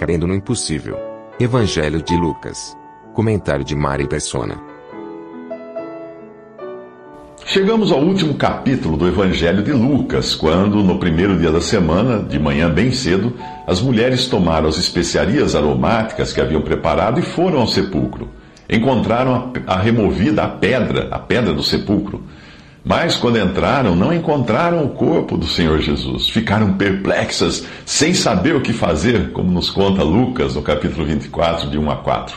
Crendo no impossível. Evangelho de Lucas. Comentário de Mari Persona. Chegamos ao último capítulo do Evangelho de Lucas, quando, no primeiro dia da semana, de manhã bem cedo, as mulheres tomaram as especiarias aromáticas que haviam preparado e foram ao sepulcro. Encontraram a, a removida a pedra, a pedra do sepulcro. Mas quando entraram, não encontraram o corpo do Senhor Jesus. Ficaram perplexas, sem saber o que fazer, como nos conta Lucas no capítulo 24, de 1 a 4.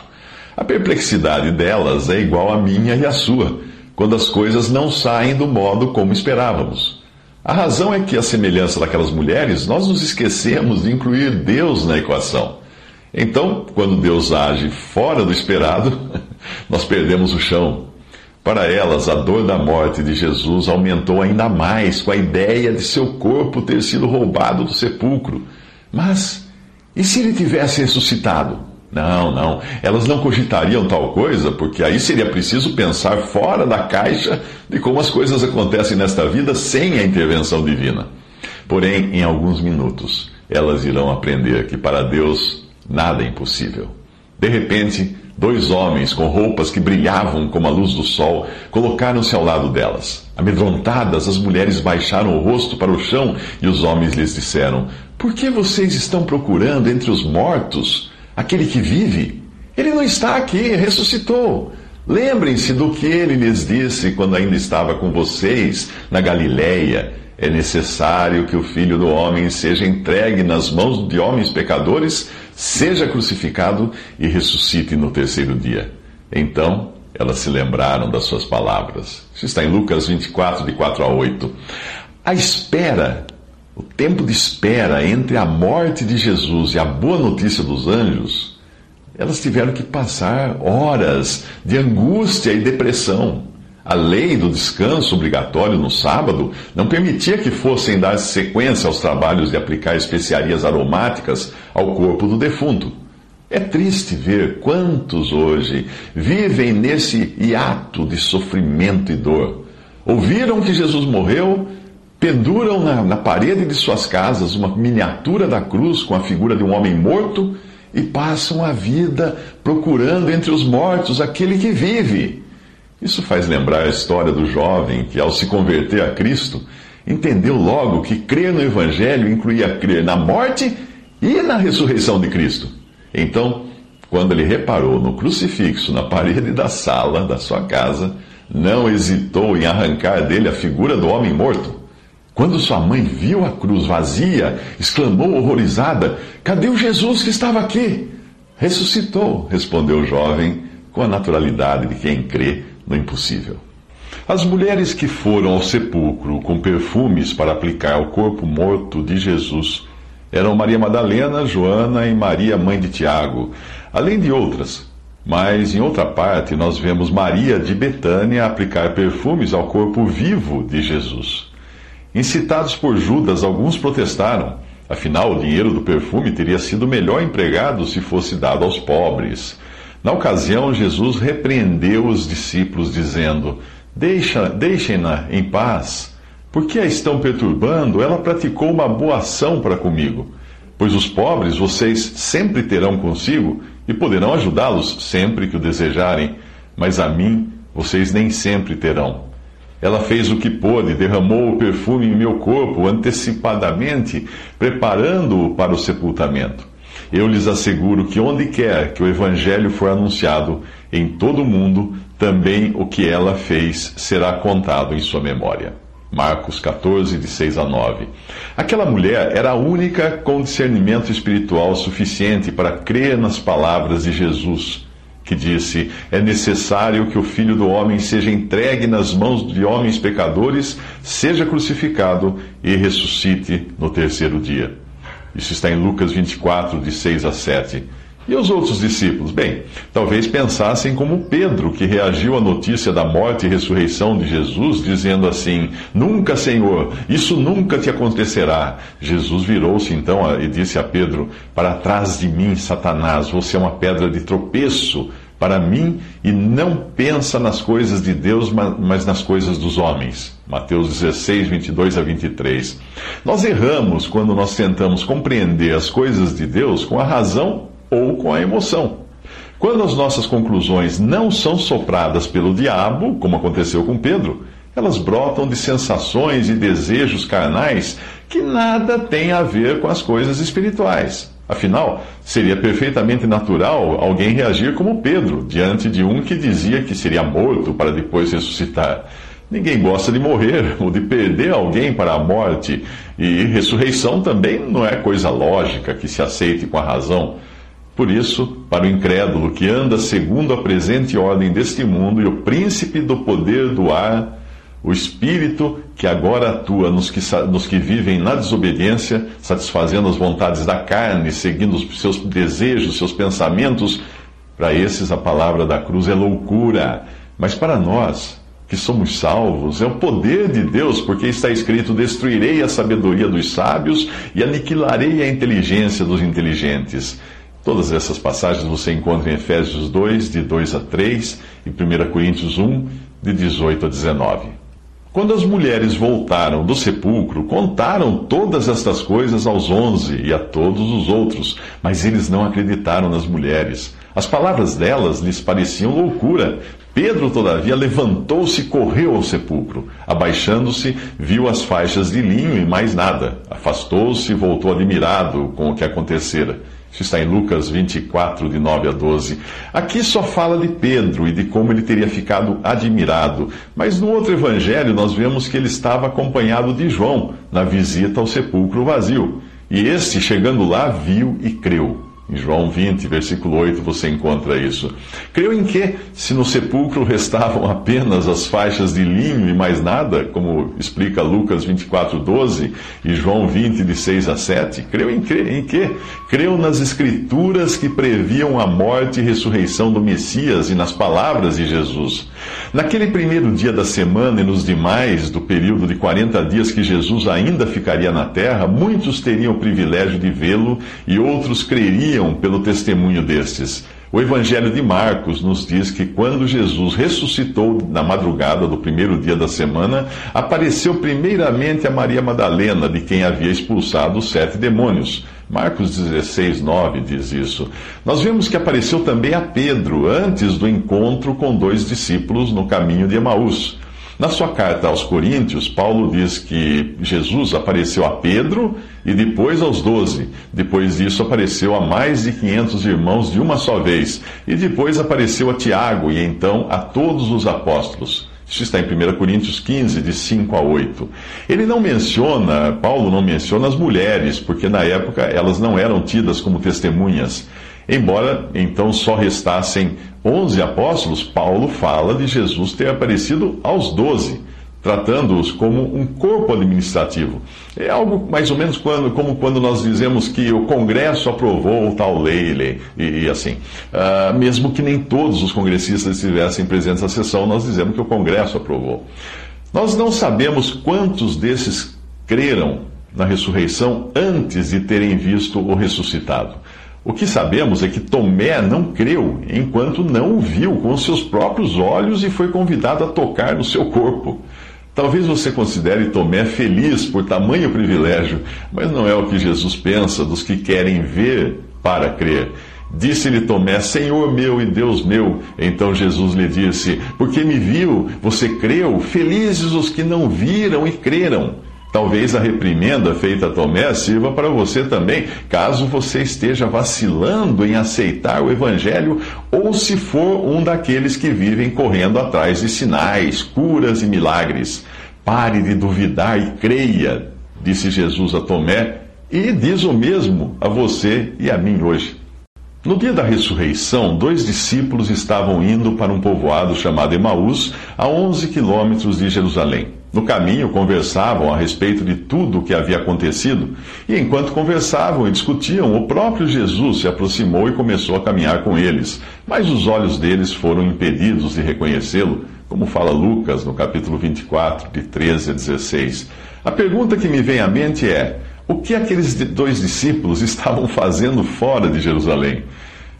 A perplexidade delas é igual à minha e à sua, quando as coisas não saem do modo como esperávamos. A razão é que, à semelhança daquelas mulheres, nós nos esquecemos de incluir Deus na equação. Então, quando Deus age fora do esperado, nós perdemos o chão. Para elas, a dor da morte de Jesus aumentou ainda mais com a ideia de seu corpo ter sido roubado do sepulcro. Mas, e se ele tivesse ressuscitado? Não, não, elas não cogitariam tal coisa, porque aí seria preciso pensar fora da caixa de como as coisas acontecem nesta vida sem a intervenção divina. Porém, em alguns minutos, elas irão aprender que para Deus nada é impossível. De repente, dois homens com roupas que brilhavam como a luz do sol colocaram-se ao lado delas. Amedrontadas, as mulheres baixaram o rosto para o chão e os homens lhes disseram: Por que vocês estão procurando entre os mortos aquele que vive? Ele não está aqui, ressuscitou. Lembrem-se do que ele lhes disse quando ainda estava com vocês na Galileia. É necessário que o filho do homem seja entregue nas mãos de homens pecadores, seja crucificado e ressuscite no terceiro dia. Então elas se lembraram das suas palavras. Isso está em Lucas 24, de 4 a 8. A espera, o tempo de espera entre a morte de Jesus e a boa notícia dos anjos, elas tiveram que passar horas de angústia e depressão. A lei do descanso obrigatório no sábado não permitia que fossem dar sequência aos trabalhos de aplicar especiarias aromáticas ao corpo do defunto. É triste ver quantos hoje vivem nesse hiato de sofrimento e dor. Ouviram que Jesus morreu, penduram na, na parede de suas casas uma miniatura da cruz com a figura de um homem morto e passam a vida procurando entre os mortos aquele que vive. Isso faz lembrar a história do jovem que, ao se converter a Cristo, entendeu logo que crer no Evangelho incluía crer na morte e na ressurreição de Cristo. Então, quando ele reparou no crucifixo na parede da sala da sua casa, não hesitou em arrancar dele a figura do homem morto. Quando sua mãe viu a cruz vazia, exclamou horrorizada: Cadê o Jesus que estava aqui? Ressuscitou, respondeu o jovem com a naturalidade de quem crê no impossível. As mulheres que foram ao sepulcro com perfumes para aplicar ao corpo morto de Jesus eram Maria Madalena, Joana e Maria, mãe de Tiago, além de outras. Mas em outra parte nós vemos Maria de Betânia aplicar perfumes ao corpo vivo de Jesus. Incitados por Judas, alguns protestaram. Afinal, o dinheiro do perfume teria sido melhor empregado se fosse dado aos pobres. Na ocasião, Jesus repreendeu os discípulos, dizendo: Deixa, Deixem-na em paz. Por que a estão perturbando? Ela praticou uma boa ação para comigo. Pois os pobres vocês sempre terão consigo e poderão ajudá-los sempre que o desejarem, mas a mim vocês nem sempre terão. Ela fez o que pôde, derramou o perfume em meu corpo antecipadamente, preparando-o para o sepultamento. Eu lhes asseguro que onde quer que o Evangelho for anunciado, em todo o mundo, também o que ela fez será contado em sua memória. Marcos 14, de 6 a 9. Aquela mulher era a única com discernimento espiritual suficiente para crer nas palavras de Jesus que disse: É necessário que o filho do homem seja entregue nas mãos de homens pecadores, seja crucificado e ressuscite no terceiro dia. Isso está em Lucas 24, de 6 a 7. E os outros discípulos? Bem, talvez pensassem como Pedro, que reagiu à notícia da morte e ressurreição de Jesus, dizendo assim: Nunca, Senhor, isso nunca te acontecerá. Jesus virou-se então e disse a Pedro: Para trás de mim, Satanás, você é uma pedra de tropeço para mim e não pensa nas coisas de Deus, mas nas coisas dos homens. Mateus 16, 22 a 23. Nós erramos quando nós tentamos compreender as coisas de Deus com a razão ou com a emoção. Quando as nossas conclusões não são sopradas pelo diabo, como aconteceu com Pedro, elas brotam de sensações e desejos carnais que nada têm a ver com as coisas espirituais. Afinal, seria perfeitamente natural alguém reagir como Pedro, diante de um que dizia que seria morto para depois ressuscitar. Ninguém gosta de morrer ou de perder alguém para a morte, e ressurreição também não é coisa lógica que se aceite com a razão. Por isso, para o incrédulo que anda segundo a presente ordem deste mundo e o príncipe do poder do ar, o Espírito que agora atua nos que, nos que vivem na desobediência, satisfazendo as vontades da carne, seguindo os seus desejos, seus pensamentos, para esses a palavra da cruz é loucura. Mas para nós, que somos salvos, é o poder de Deus, porque está escrito: Destruirei a sabedoria dos sábios e aniquilarei a inteligência dos inteligentes. Todas essas passagens você encontra em Efésios 2, de 2 a 3, e 1 Coríntios 1, de 18 a 19. Quando as mulheres voltaram do sepulcro, contaram todas estas coisas aos onze e a todos os outros, mas eles não acreditaram nas mulheres. As palavras delas lhes pareciam loucura. Pedro, todavia, levantou-se e correu ao sepulcro. Abaixando-se, viu as faixas de linho e mais nada. Afastou-se e voltou admirado com o que acontecera. Isso está em Lucas 24, de 9 a 12. Aqui só fala de Pedro e de como ele teria ficado admirado. Mas no outro evangelho nós vemos que ele estava acompanhado de João na visita ao sepulcro vazio. E este, chegando lá, viu e creu. Em João 20, versículo 8, você encontra isso. Creu em que, se no sepulcro restavam apenas as faixas de linho e mais nada, como explica Lucas 24, 12 e João 20, de 6 a 7? Creu em que? Em que? Creu nas escrituras que previam a morte e ressurreição do Messias e nas palavras de Jesus. Naquele primeiro dia da semana e nos demais do período de 40 dias que Jesus ainda ficaria na terra, muitos teriam o privilégio de vê-lo e outros creriam pelo testemunho destes. O Evangelho de Marcos nos diz que quando Jesus ressuscitou na madrugada do primeiro dia da semana, apareceu primeiramente a Maria Madalena, de quem havia expulsado os sete demônios. Marcos 16, 9 diz isso. Nós vemos que apareceu também a Pedro, antes do encontro com dois discípulos no caminho de Emaús. Na sua carta aos Coríntios, Paulo diz que Jesus apareceu a Pedro e depois aos doze. Depois disso, apareceu a mais de 500 irmãos de uma só vez. E depois apareceu a Tiago e então a todos os apóstolos. Isso está em 1 Coríntios 15, de 5 a 8. Ele não menciona, Paulo não menciona as mulheres, porque na época elas não eram tidas como testemunhas. Embora então só restassem onze apóstolos, Paulo fala de Jesus ter aparecido aos doze, tratando-os como um corpo administrativo. É algo mais ou menos quando, como quando nós dizemos que o Congresso aprovou tal lei, lei e, e assim. Uh, mesmo que nem todos os congressistas estivessem presentes na sessão, nós dizemos que o Congresso aprovou. Nós não sabemos quantos desses creram na ressurreição antes de terem visto o ressuscitado. O que sabemos é que Tomé não creu enquanto não o viu com seus próprios olhos e foi convidado a tocar no seu corpo. Talvez você considere Tomé feliz por tamanho privilégio, mas não é o que Jesus pensa dos que querem ver para crer. Disse-lhe Tomé: Senhor meu e Deus meu. Então Jesus lhe disse: Porque me viu, você creu? Felizes os que não viram e creram. Talvez a reprimenda feita a Tomé sirva para você também, caso você esteja vacilando em aceitar o Evangelho ou se for um daqueles que vivem correndo atrás de sinais, curas e milagres. Pare de duvidar e creia, disse Jesus a Tomé, e diz o mesmo a você e a mim hoje. No dia da ressurreição, dois discípulos estavam indo para um povoado chamado Emaús, a 11 quilômetros de Jerusalém. No caminho, conversavam a respeito de tudo o que havia acontecido, e enquanto conversavam e discutiam, o próprio Jesus se aproximou e começou a caminhar com eles, mas os olhos deles foram impedidos de reconhecê-lo, como fala Lucas no capítulo 24, de 13 a 16. A pergunta que me vem à mente é: o que aqueles dois discípulos estavam fazendo fora de Jerusalém?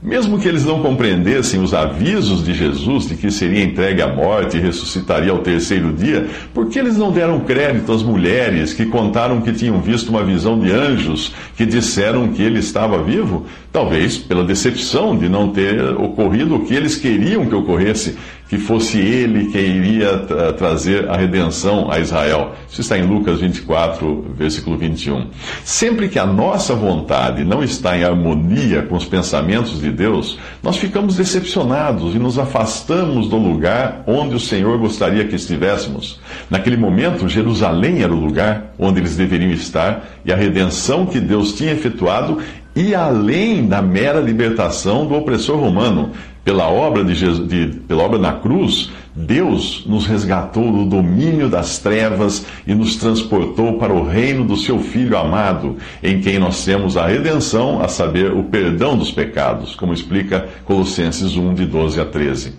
Mesmo que eles não compreendessem os avisos de Jesus de que seria entregue à morte e ressuscitaria ao terceiro dia, por que eles não deram crédito às mulheres que contaram que tinham visto uma visão de anjos que disseram que ele estava vivo? Talvez pela decepção de não ter ocorrido o que eles queriam que ocorresse, que fosse ele que iria tra trazer a redenção a Israel. Isso está em Lucas 24, versículo 21. Sempre que a nossa vontade não está em harmonia com os pensamentos de Deus, nós ficamos decepcionados e nos afastamos do lugar onde o Senhor gostaria que estivéssemos. Naquele momento, Jerusalém era o lugar onde eles deveriam estar e a redenção que Deus tinha efetuado e além da mera libertação do opressor romano. Pela obra, de Jesus, de, pela obra na cruz, Deus nos resgatou do domínio das trevas e nos transportou para o reino do seu Filho amado, em quem nós temos a redenção, a saber, o perdão dos pecados, como explica Colossenses 1, de 12 a 13.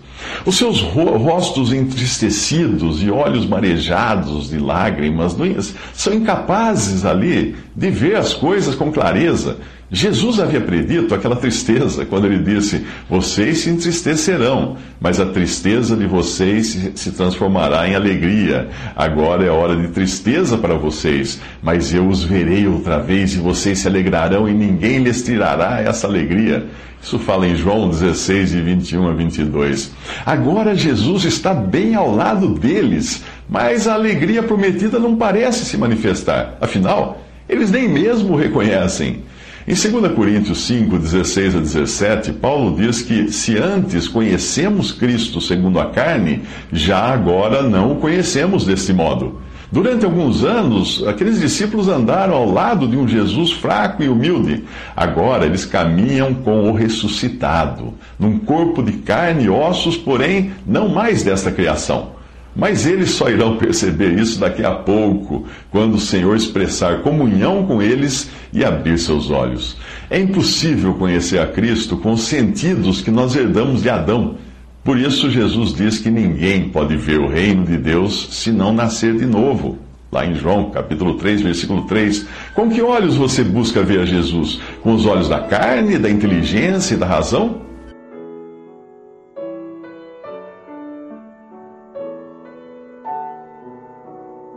Os seus rostos entristecidos e olhos marejados de lágrimas são incapazes ali de ver as coisas com clareza Jesus havia predito aquela tristeza quando ele disse: Vocês se entristecerão, mas a tristeza de vocês se transformará em alegria. Agora é hora de tristeza para vocês, mas eu os verei outra vez e vocês se alegrarão e ninguém lhes tirará essa alegria. Isso fala em João 16, de 21 a 22. Agora Jesus está bem ao lado deles, mas a alegria prometida não parece se manifestar. Afinal, eles nem mesmo o reconhecem. Em 2 Coríntios 5, 16 a 17, Paulo diz que se antes conhecemos Cristo segundo a carne, já agora não o conhecemos desse modo. Durante alguns anos, aqueles discípulos andaram ao lado de um Jesus fraco e humilde. Agora eles caminham com o ressuscitado, num corpo de carne e ossos, porém não mais desta criação. Mas eles só irão perceber isso daqui a pouco, quando o Senhor expressar comunhão com eles e abrir seus olhos. É impossível conhecer a Cristo com os sentidos que nós herdamos de Adão. Por isso, Jesus diz que ninguém pode ver o reino de Deus se não nascer de novo. Lá em João, capítulo 3, versículo 3. Com que olhos você busca ver a Jesus? Com os olhos da carne, da inteligência e da razão?